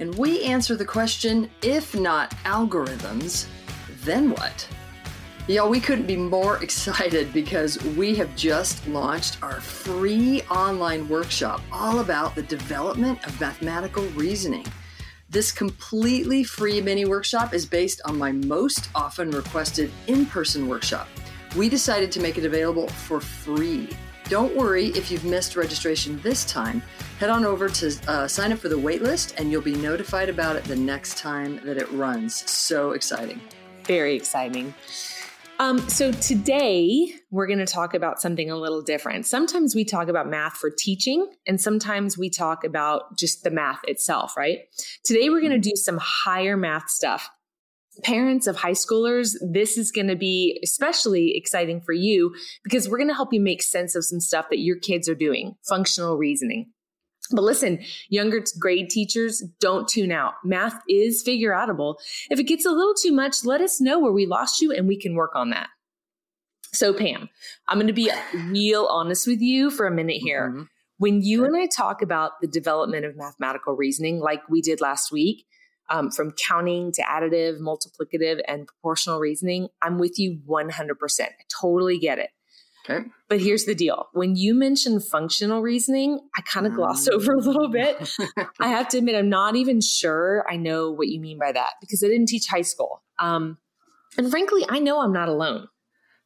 And we answer the question if not algorithms, then what? Y'all, we couldn't be more excited because we have just launched our free online workshop all about the development of mathematical reasoning. This completely free mini workshop is based on my most often requested in person workshop. We decided to make it available for free. Don't worry if you've missed registration this time. Head on over to uh, sign up for the waitlist and you'll be notified about it the next time that it runs. So exciting! Very exciting. Um, so today we're going to talk about something a little different. Sometimes we talk about math for teaching, and sometimes we talk about just the math itself, right? Today we're going to do some higher math stuff. Parents of high schoolers, this is going to be especially exciting for you because we're going to help you make sense of some stuff that your kids are doing, functional reasoning. But listen, younger grade teachers, don't tune out. Math is figure outable. If it gets a little too much, let us know where we lost you and we can work on that. So, Pam, I'm going to be real honest with you for a minute here. Mm-hmm. When you and I talk about the development of mathematical reasoning, like we did last week, um, from counting to additive, multiplicative, and proportional reasoning, I'm with you 100%. I totally get it. Okay. But here's the deal. When you mention functional reasoning, I kind of glossed over a little bit. Mm. I have to admit, I'm not even sure I know what you mean by that because I didn't teach high school. Um, and frankly, I know I'm not alone.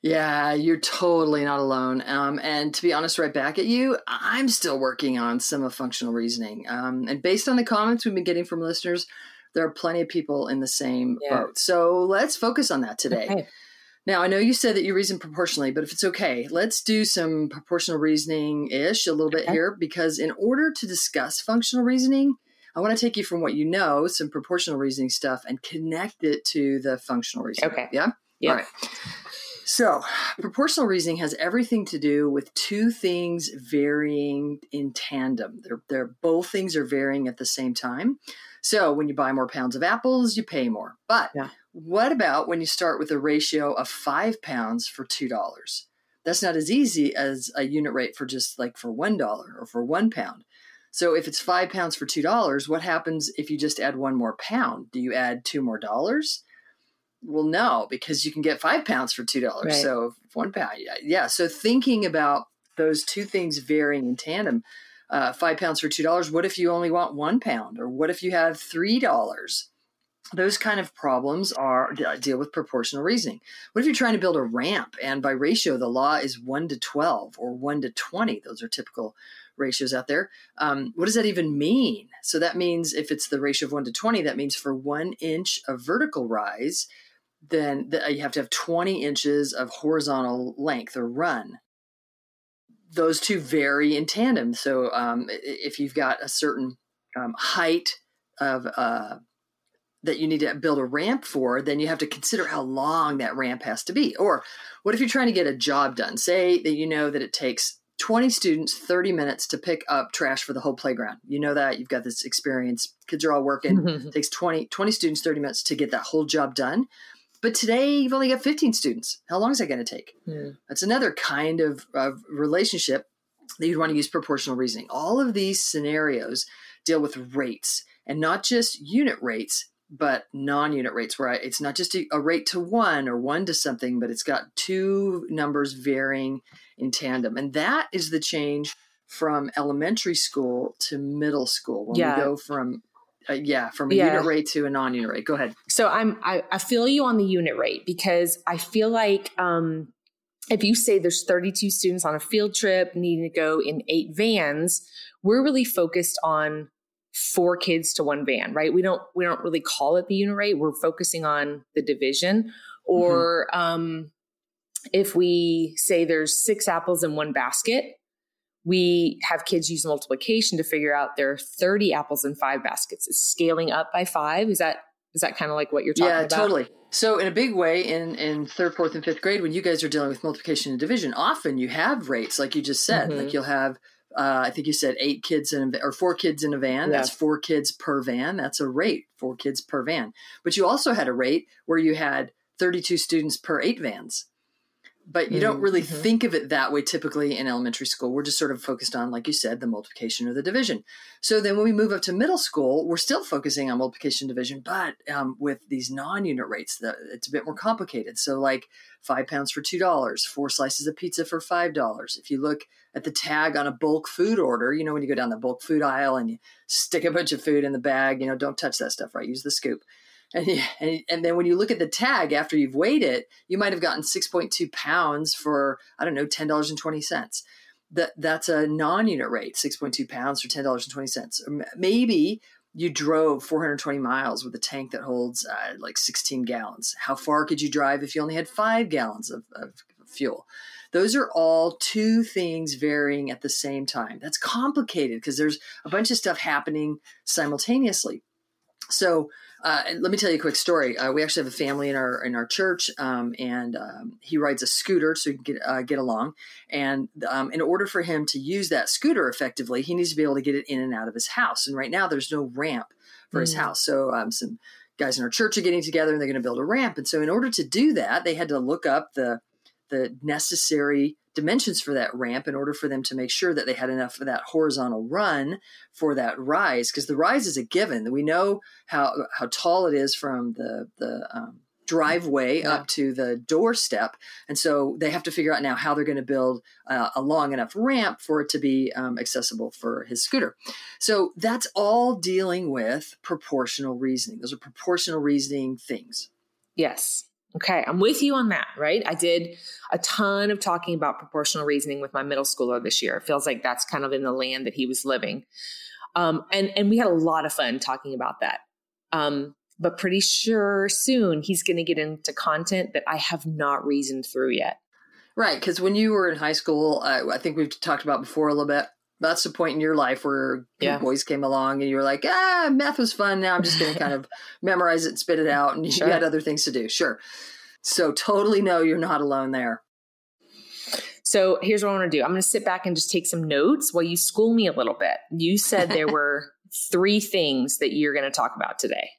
Yeah, you're totally not alone. Um, and to be honest, right back at you, I'm still working on some of functional reasoning. Um, and based on the comments we've been getting from listeners, there are plenty of people in the same yeah. boat. So let's focus on that today. Okay. Now, I know you said that you reason proportionally, but if it's okay, let's do some proportional reasoning ish a little bit okay. here because in order to discuss functional reasoning, I want to take you from what you know, some proportional reasoning stuff, and connect it to the functional reasoning. Okay. Yeah? Yeah. All right. So, proportional reasoning has everything to do with two things varying in tandem. They're, they're both things are varying at the same time. So, when you buy more pounds of apples, you pay more. But yeah. What about when you start with a ratio of five pounds for $2? That's not as easy as a unit rate for just like for $1 or for one pound. So if it's five pounds for $2, what happens if you just add one more pound? Do you add two more dollars? Well, no, because you can get five pounds for $2. Right. So one pound, yeah, yeah. So thinking about those two things varying in tandem, uh, five pounds for $2, what if you only want one pound? Or what if you have $3? Those kind of problems are deal with proportional reasoning. What if you're trying to build a ramp and by ratio the law is 1 to 12 or 1 to 20? Those are typical ratios out there. Um, what does that even mean? So that means if it's the ratio of 1 to 20, that means for one inch of vertical rise, then the, you have to have 20 inches of horizontal length or run. Those two vary in tandem. So um, if you've got a certain um, height of uh, that you need to build a ramp for, then you have to consider how long that ramp has to be. Or what if you're trying to get a job done? Say that you know that it takes 20 students 30 minutes to pick up trash for the whole playground. You know that you've got this experience. Kids are all working. Mm-hmm. it takes 20 20 students 30 minutes to get that whole job done. But today you've only got 15 students. How long is that going to take? Yeah. That's another kind of, of relationship that you'd want to use proportional reasoning. All of these scenarios deal with rates and not just unit rates, but non-unit rates where it's not just a, a, rate to one or one to something but it's got two numbers varying in tandem and that is the change from elementary school to middle school when yeah. we go from uh, yeah from a yeah. unit rate to a non-unit rate go ahead so i'm I, I feel you on the unit rate because i feel like um if you say there's 32 students on a field trip needing to go in eight vans we're really focused on four kids to one van, right? We don't we don't really call it the unit rate. We're focusing on the division. Or mm-hmm. um, if we say there's six apples in one basket, we have kids use multiplication to figure out there are 30 apples in five baskets. Is scaling up by five? Is that is that kind of like what you're talking yeah, about? Yeah, totally. So in a big way, in in third, fourth, and fifth grade, when you guys are dealing with multiplication and division, often you have rates like you just said. Mm-hmm. Like you'll have uh, I think you said eight kids in a, or four kids in a van. Yeah. That's four kids per van. That's a rate, four kids per van. But you also had a rate where you had 32 students per eight vans but you mm-hmm. don't really mm-hmm. think of it that way typically in elementary school. We're just sort of focused on, like you said, the multiplication or the division. So then when we move up to middle school, we're still focusing on multiplication division, but um, with these non-unit rates, the, it's a bit more complicated. So like five pounds for two dollars, four slices of pizza for five dollars. If you look at the tag on a bulk food order, you know when you go down the bulk food aisle and you stick a bunch of food in the bag, you know don't touch that stuff, right? Use the scoop. And, and, and then when you look at the tag after you've weighed it, you might have gotten 6.2 pounds for, I don't know, $10.20. That, that's a non unit rate, 6.2 pounds for $10.20. Maybe you drove 420 miles with a tank that holds uh, like 16 gallons. How far could you drive if you only had five gallons of, of fuel? Those are all two things varying at the same time. That's complicated because there's a bunch of stuff happening simultaneously. So, uh, let me tell you a quick story. Uh, we actually have a family in our in our church, um, and um, he rides a scooter so he can get uh, get along. And um, in order for him to use that scooter effectively, he needs to be able to get it in and out of his house. And right now, there's no ramp for mm. his house. So um, some guys in our church are getting together and they're going to build a ramp. And so in order to do that, they had to look up the the necessary dimensions for that ramp in order for them to make sure that they had enough of that horizontal run for that rise because the rise is a given. We know how how tall it is from the the um, driveway yeah. up to the doorstep and so they have to figure out now how they're going to build uh, a long enough ramp for it to be um, accessible for his scooter. So that's all dealing with proportional reasoning. Those are proportional reasoning things. Yes Okay, I'm with you on that, right? I did a ton of talking about proportional reasoning with my middle schooler this year. It feels like that's kind of in the land that he was living. Um, and, and we had a lot of fun talking about that. Um, but pretty sure soon he's going to get into content that I have not reasoned through yet. Right, because when you were in high school, uh, I think we've talked about before a little bit. That's the point in your life where yeah. boys came along and you were like, ah, math was fun. Now I'm just going to kind of memorize it and spit it out. And sure. you had other things to do. Sure. So totally no, you're not alone there. So here's what I want to do. I'm going to sit back and just take some notes while you school me a little bit. You said there were three things that you're going to talk about today.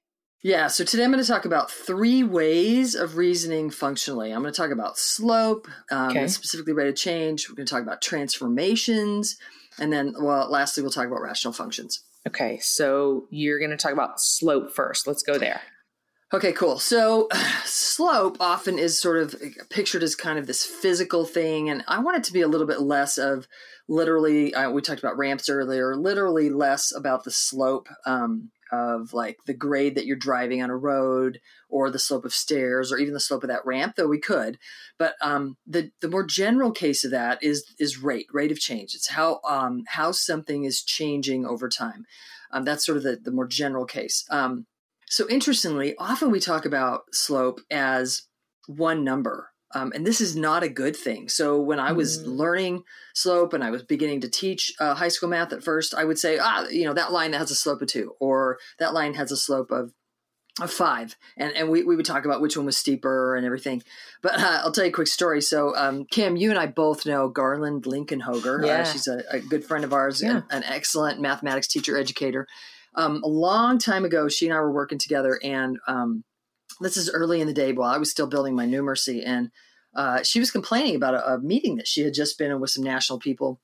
Yeah, so today I'm going to talk about three ways of reasoning functionally. I'm going to talk about slope, um, okay. specifically rate of change. We're going to talk about transformations, and then, well, lastly, we'll talk about rational functions. Okay, so you're going to talk about slope first. Let's go there. Okay, cool. So, slope often is sort of pictured as kind of this physical thing, and I want it to be a little bit less of literally. Uh, we talked about ramps earlier. Literally less about the slope um, of like the grade that you're driving on a road, or the slope of stairs, or even the slope of that ramp. Though we could, but um, the the more general case of that is is rate rate of change. It's how um, how something is changing over time. Um, that's sort of the the more general case. Um, so interestingly, often we talk about slope as one number. Um, and this is not a good thing. So when I was mm. learning slope and I was beginning to teach uh, high school math at first, I would say, ah, you know, that line that has a slope of two, or that line has a slope of of five and and we, we would talk about which one was steeper and everything but uh, i'll tell you a quick story so um, kim you and i both know garland linkenhoger uh, yeah. Uh, she's a, a, good friend of ours yeah. an, an excellent mathematics teacher educator um, a long time ago, she and I were working together, and um, this is early in the day while I was still building my Numeracy, and uh, she was complaining about a, a, meeting that she had just been in with some national people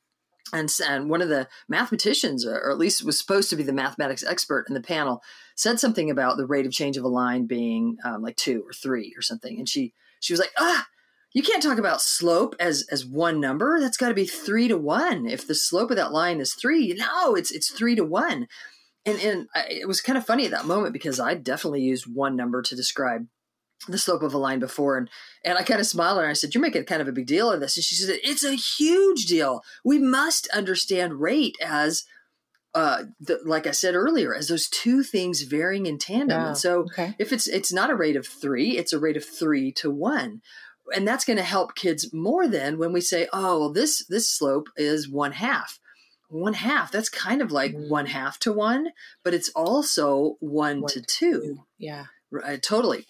And, and one of the mathematicians, or at least was supposed to be the mathematics expert in the panel, said something about the rate of change of a line being um, like two or three or something. And she she was like, ah, you can't talk about slope as as one number. That's got to be three to one. If the slope of that line is three, no, it's it's three to one. And and I, it was kind of funny at that moment because I definitely used one number to describe the slope of a line before and and I kind of smiled and I said, You're making kind of a big deal of this. And she said, It's a huge deal. We must understand rate as uh, the, like I said earlier, as those two things varying in tandem. And so okay. if it's it's not a rate of three, it's a rate of three to one. And that's going to help kids more than when we say, oh, well, this this slope is one half. One half, that's kind of like mm. one half to one, but it's also one, one to two. two. Yeah. Right, totally.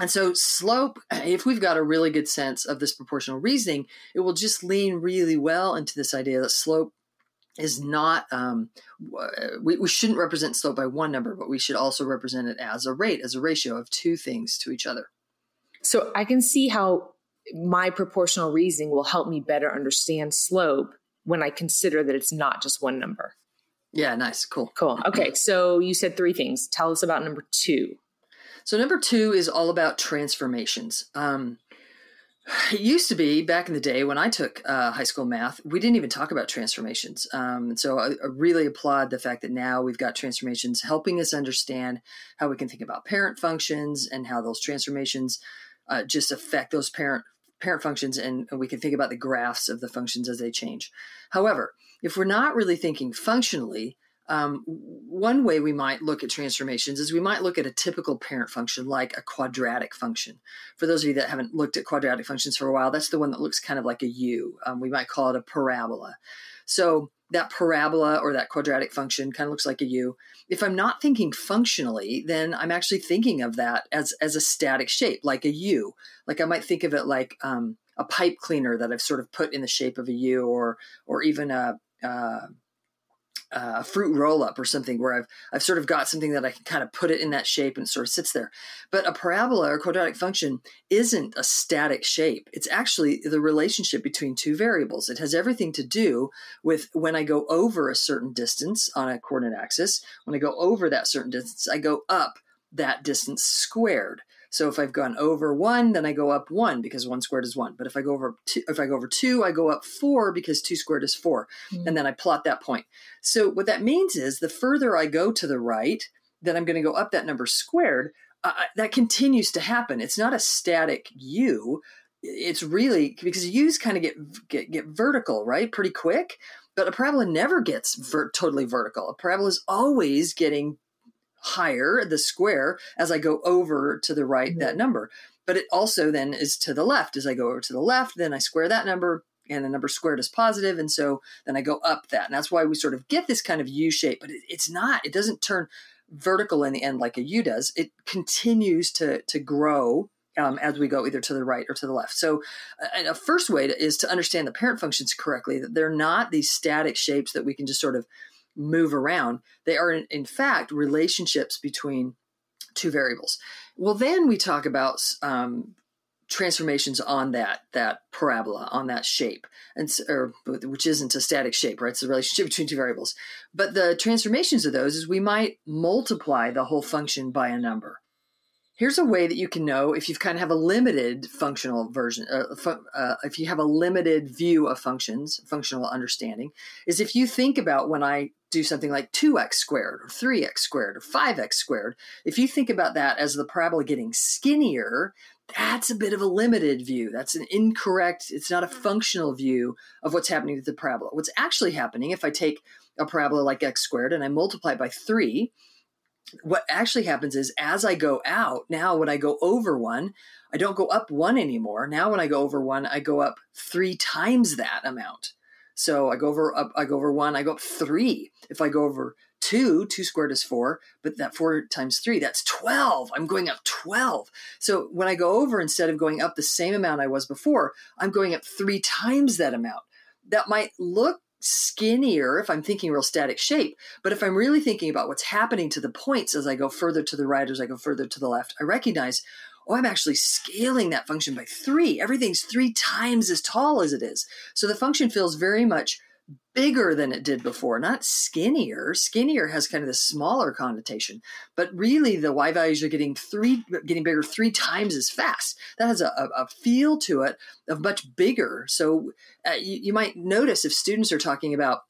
And so, slope, if we've got a really good sense of this proportional reasoning, it will just lean really well into this idea that slope is not, um, we, we shouldn't represent slope by one number, but we should also represent it as a rate, as a ratio of two things to each other. So, I can see how my proportional reasoning will help me better understand slope when I consider that it's not just one number. Yeah, nice. Cool. Cool. Okay. So, you said three things. Tell us about number two. So number two is all about transformations. Um, it used to be back in the day when I took uh, high school math, we didn't even talk about transformations. Um, so I, I, really applaud the fact that now we've got transformations helping us understand how we can think about parent functions and how those transformations uh, just affect those parent parent functions, and, and we can think about the graphs of the functions as they change. However, if we're not really thinking functionally, um, one way we might look at transformations is we might look at a typical parent function like a quadratic function. For those of you that haven't looked at quadratic functions for a while, that's the one that looks kind of like a U. Um, we might call it a parabola. So that parabola or that quadratic function kind of looks like a U. If I'm not thinking functionally, then I'm actually thinking of that as, as a static shape, like a U. Like I might think of it like um, a pipe cleaner that I've sort of put in the shape of a U, or or even a, a a fruit roll up or something where I've I've sort of got something that I can kind of put it in that shape and sort of sits there. But a parabola or quadratic function isn't a static shape. It's actually the relationship between two variables. It has everything to do with when I go over a certain distance on a coordinate axis. When I go over that certain distance, I go up that distance squared. So if I've gone over one, then I go up one because one squared is one. But if I go over two, if I go over two, I go up four because two squared is 4 mm-hmm. and then I plot that point. So what that means is the further I go to the right, then I'm going to go up that number squared. Uh, that continues to happen. It's not a static U. It's really because U's kind of get, get get vertical, right? Pretty quick. But a parabola never gets ver- totally vertical. A parabola is always getting higher the square as I go over to the right mm-hmm. that number. But it also then is to the left. As I go over to the left, then I square that number and the number squared is positive, And so then I go up that. And that's why we sort of get this kind of U shape, but it, it's not, it doesn't turn vertical in the end like a U does. It continues to, to grow um, as we go either to the right or to the left. So, uh, a first way to, is to understand the parent functions correctly, that they're not these static shapes that we can just sort of move around. They are, in, fact, relationships between two variables. Well, then we talk about um, transformations on that that parabola on that shape and or which isn't a static shape right it's the relationship between two variables but the transformations of those is we might multiply the whole function by a number Here's a way that you can know if you've kind of have a limited functional version, uh, fu- uh, if you have a limited view of functions, functional understanding, is if you think about when I do something like 2x squared or 3x squared or 5x squared, if you think about that as the parabola getting skinnier, that's a bit of a limited view. That's an incorrect, it's not a functional view of what's happening to the parabola. What's actually happening if I take a parabola like x squared and I multiply it by 3, what actually happens is as I go out, now when I go over one, I don't go up one anymore. Now when I go over one, I go up three times that amount. So I go over up, I go over one, I go up three. If I go over two, two squared is four, but that four times three, that's 12. I'm going up 12. So when I go over, instead of going up the same amount I was before, I'm going up three times that amount. That might look skinnier if I'm thinking real static shape. But if I'm really thinking about what's happening to the points as I go further to the right, as I go further to the left, I recognize, oh, I'm actually scaling that function by three. Everything's three times as tall as it is. So the function feels very much bigger than it did before, not skinnier. Skinnier has kind of the smaller connotation, but really the y values are getting three, getting bigger three times as fast. That has a, a, feel to it of much bigger. So uh, you, you might notice if students are talking about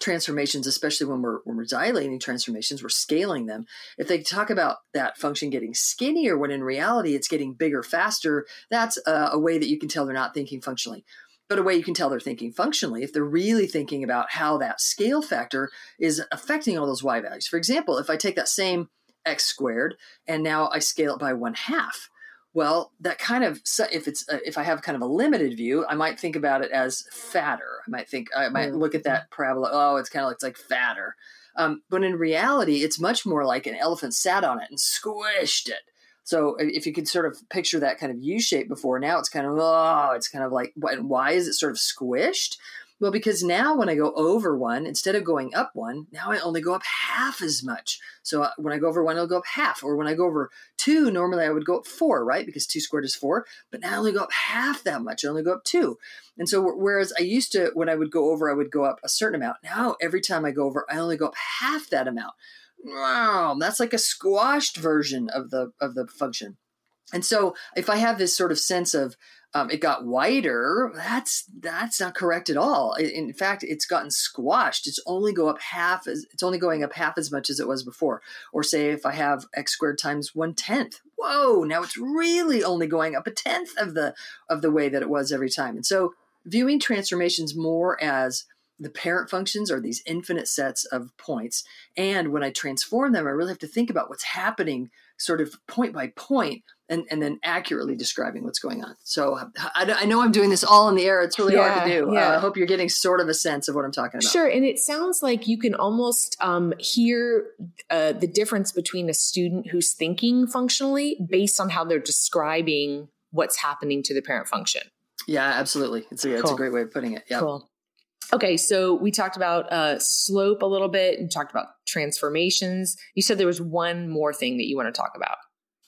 transformations, especially when we're when we're dilating transformations, we're scaling them. If they talk about that function getting skinnier when in reality it's getting bigger faster, that's a, a way that you can tell they're not thinking functionally. But a way you can tell they're thinking functionally if they're really thinking about how that scale factor is affecting all those y values. For example, if I take that same x squared and now I scale it by one half, well, that kind of if it's uh, if I have kind of a limited view, I might think about it as fatter. I might think I might look at that parabola. Oh, it's kind of it's like fatter. Um, but in reality, it's much more like an elephant sat on it and squished it. So if you could sort of picture that kind of U shape before, now it's kind of oh, it's kind of like why is it sort of squished? Well, because now when I go over one, instead of going up one, now I only go up half as much. So uh, when I go over one, I'll go up half. Or when I go over two, normally I would go up four, right? Because two squared is four. But now I only go up half that much. I only go up two. And so whereas I used to, when I would go over, I would go up a certain amount. Now every time I go over, I only go up half that amount. Wow, that's like a squashed version of the of the function. And so if I have this sort of sense of um, it got wider. That's that's not correct at all. In fact, it's gotten squashed. It's only go up half as it's only going up half as much as it was before. Or say if I have x squared times one tenth. Whoa! Now it's really only going up a tenth of the of the way that it was every time. And so viewing transformations more as the parent functions are these infinite sets of points. And when I transform them, I really have to think about what's happening sort of point by point and, and then accurately describing what's going on. So I, I know I'm doing this all in the air. It's really yeah, hard to do. Yeah. Uh, I hope you're getting sort of a sense of what I'm talking about. Sure. And it sounds like you can almost um, hear uh, the difference between a student who's thinking functionally based on how they're describing what's happening to the parent function. Yeah, absolutely. It's a, cool. it's a great way of putting it. Yeah. Cool. Okay, so we talked about uh, slope a little bit and talked about transformations. You said there was one more thing that you want to talk about.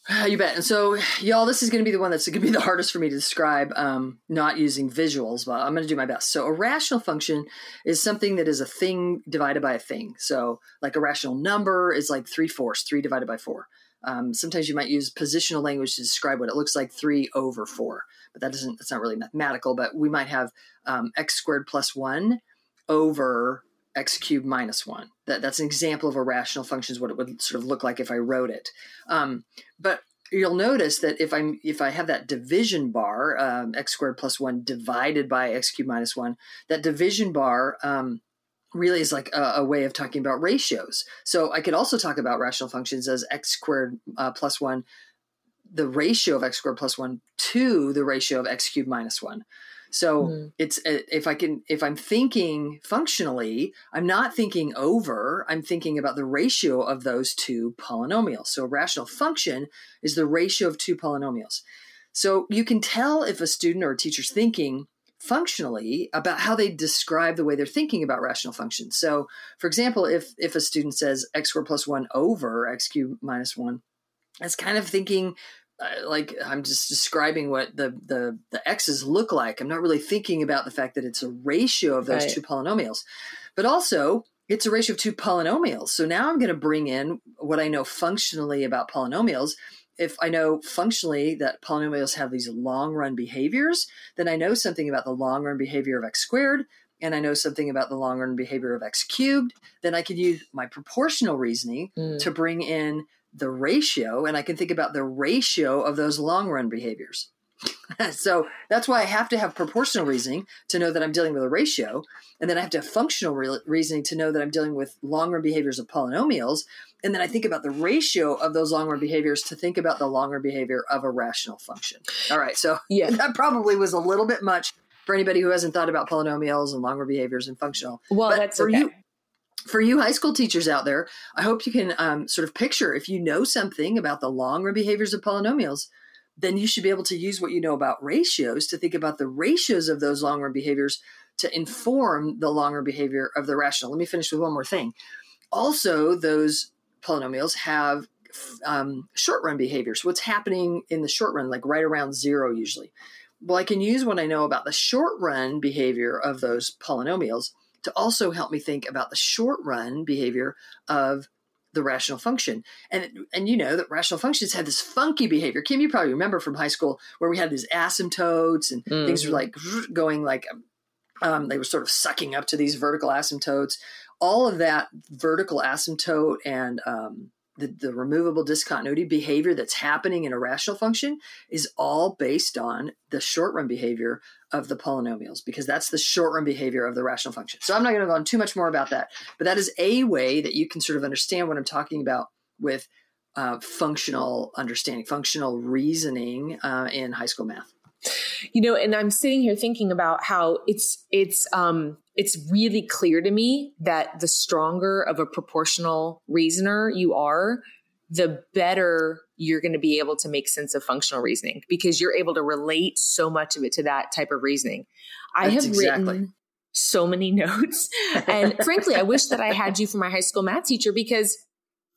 You bet. And so, y'all, this is going to be the one that's going to be the hardest for me to describe, um, not using visuals, but I'm going to do my best. So, a rational function is something that is a thing divided by a thing. So, like a rational number is like three fourths, three divided by four. Um, sometimes you might use positional language to describe what it looks like three over four, but that doesn't, that's not really mathematical. But we might have um, x squared plus one over x cubed minus one. That, that's an example of a rational function is what it would sort of look like if I wrote it. Um, but you'll notice that if I'm if I have that division bar, um, x squared plus one divided by x cubed minus one, that division bar um, really is like a, a, way of talking about ratios. So I could also talk about rational functions as x squared uh, plus one, the ratio of x squared plus one to the ratio of x cubed minus one. So mm. it's uh, if I can if I'm thinking functionally, I'm not thinking over, I'm thinking about the ratio of those two polynomials. So a rational function is the ratio of two polynomials. So you can tell if a student or a teacher's thinking functionally about how they describe the way they're thinking about rational functions. So, for example, if if a student says x squared plus 1 over x cubed minus 1, that's kind of thinking uh, like I'm just describing what the, the the x's look like. I'm not really thinking about the fact that it's a ratio of those right. two polynomials, but also it's a ratio of two polynomials. So now I'm going to bring in what I know functionally about polynomials. If I know functionally that polynomials have these long run behaviors, then I know something about the long run behavior of x squared, and I know something about the long run behavior of x cubed. Then I can use my proportional reasoning mm. to bring in the ratio and I can think about the ratio of those long run behaviors. so that's why I have to have proportional reasoning to know that I'm dealing with a ratio. And then I have to have functional re- reasoning to know that I'm dealing with long run behaviors of polynomials. And then I think about the ratio of those long run behaviors to think about the long run behavior of a rational function. All right. So yeah. that probably was a little bit much for anybody who hasn't thought about polynomials and long run behaviors and functional. Well, but that's for okay. you for you high school teachers out there, I hope you can um, sort of picture if you know something about the long run behaviors of polynomials, then you should be able to use what you know about ratios to think about the ratios of those long run behaviors to inform the long run behavior of the rational. Let me finish with one more thing. Also, those polynomials have um, short run behaviors. What's happening in the short run, like right around zero usually? Well, I can use what I know about the short run behavior of those polynomials to also help me think about the short run behavior of the rational function. And and you know that rational functions have this funky behavior. Kim, you probably remember from high school where we had these asymptotes and mm-hmm. things were like going like um, they were sort of sucking up to these vertical asymptotes. All of that vertical asymptote and um, the, the removable discontinuity behavior that's happening in a rational function is all based on the short run behavior of the polynomials because that's the short run behavior of the rational function. So I'm not going to go on too much more about that, but that is a way that you can sort of understand what I'm talking about with uh, functional understanding, functional reasoning uh, in high school math. You know, and I'm sitting here thinking about how it's it's um it's really clear to me that the stronger of a proportional reasoner you are, the better you're going to be able to make sense of functional reasoning because you're able to relate so much of it to that type of reasoning. I have exactly. written so many notes. And frankly, I wish that I had you for my high school math teacher because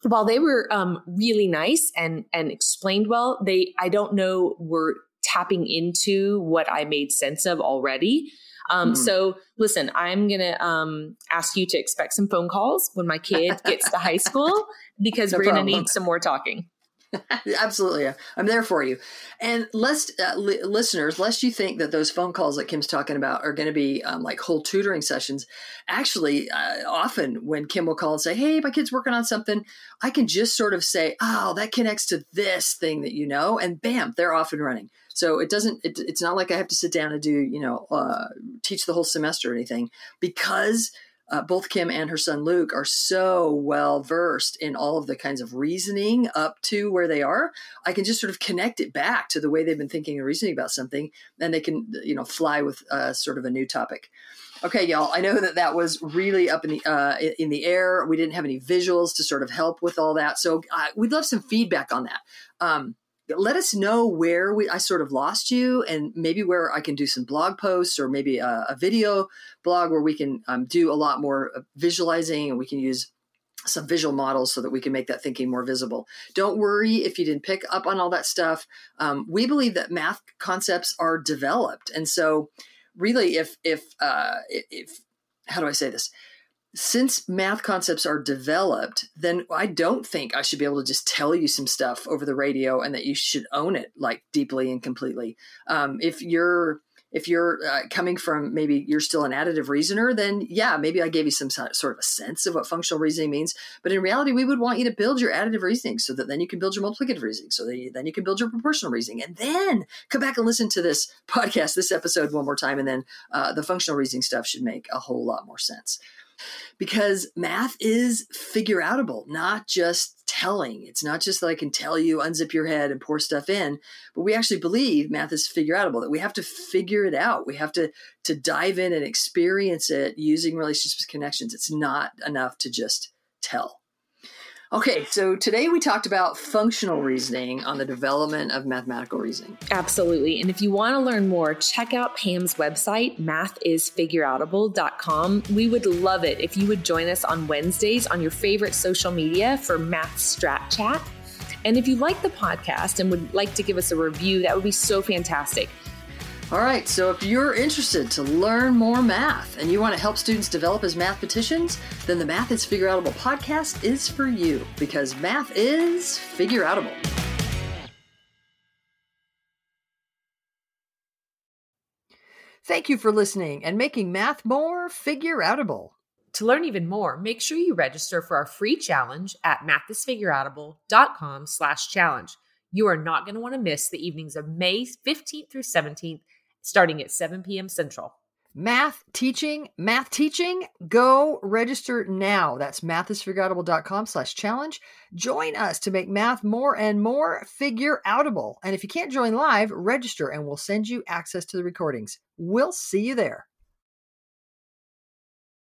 while they were um, really nice and and explained well, they I don't know were tapping into what I made sense of already. Um, mm So listen, I'm going to um, ask you to expect some phone calls when my kid gets to high school because no we're going to need some more talking. Absolutely. I'm there for you. And lest uh, li- listeners, lest you think that those phone calls that Kim's talking about are going to be um, like whole tutoring sessions. Actually, uh, often when Kim will call and say, Hey, my kid's working on something, I can just sort of say, Oh, that connects to this thing that you know. And bam, they're off and running. So it doesn't, it, it's not like I have to sit down and do, you know, uh, teach the whole semester or anything because uh, both Kim and her son Luke are so well versed in all of the kinds of reasoning up to where they are. I can just sort of connect it back to the way they've been thinking and reasoning about something, and they can, you know, fly with uh, sort of a new topic. Okay, y'all. I know that that was really up in the uh, in the air. We didn't have any visuals to sort of help with all that, so uh, we'd love some feedback on that. Um, let us know where we, I sort of lost you and maybe where I can do some blog posts or maybe a, a video blog where we can um, do a lot more visualizing and we can use some visual models so that we can make that thinking more visible. Don't worry if you didn't pick up on all that stuff. Um, we believe that math concepts are developed. And so really if, if, uh, if, how do I say this? Since math concepts are developed, then I don't think I should be able to just tell you some stuff over the radio and that you should own it like deeply and completely. Um, if you're if you're uh, coming from maybe you're still an additive reasoner, then yeah, maybe I gave you some sort of a sense of what functional reasoning means. But in reality, we would want you to build your additive reasoning so that then you can build your multiplicative reasoning, so that you, then you can build your proportional reasoning, and then come back and listen to this podcast, this episode one more time, and then uh, the functional reasoning stuff should make a whole lot more sense because math is figure outable, not just telling. It's not just that I can tell you, unzip your head and pour stuff in, but we actually believe math is figure outable, that we have to figure it out. We have to, to dive in and experience it using relationships connections. It's not enough to just tell. Okay, so today we talked about functional reasoning on the development of mathematical reasoning. Absolutely. And if you want to learn more, check out Pam's website, mathisfigureoutable.com. We would love it if you would join us on Wednesdays on your favorite social media for Math Strat Chat. And if you like the podcast and would like to give us a review, that would be so fantastic. All right, so if you're interested to learn more math and you want to help students develop as mathematicians, then the Math is Figure Outable podcast is for you because math is figure outable. Thank you for listening and making math more figure outable. To learn even more, make sure you register for our free challenge at mathisfigureoutable.com slash challenge. You are not going to want to miss the evenings of May 15th through 17th starting at 7 p.m. Central. Math teaching, math teaching, go register now. That's mathisfigureoutable.com slash challenge. Join us to make math more and more figure outable. And if you can't join live, register and we'll send you access to the recordings. We'll see you there.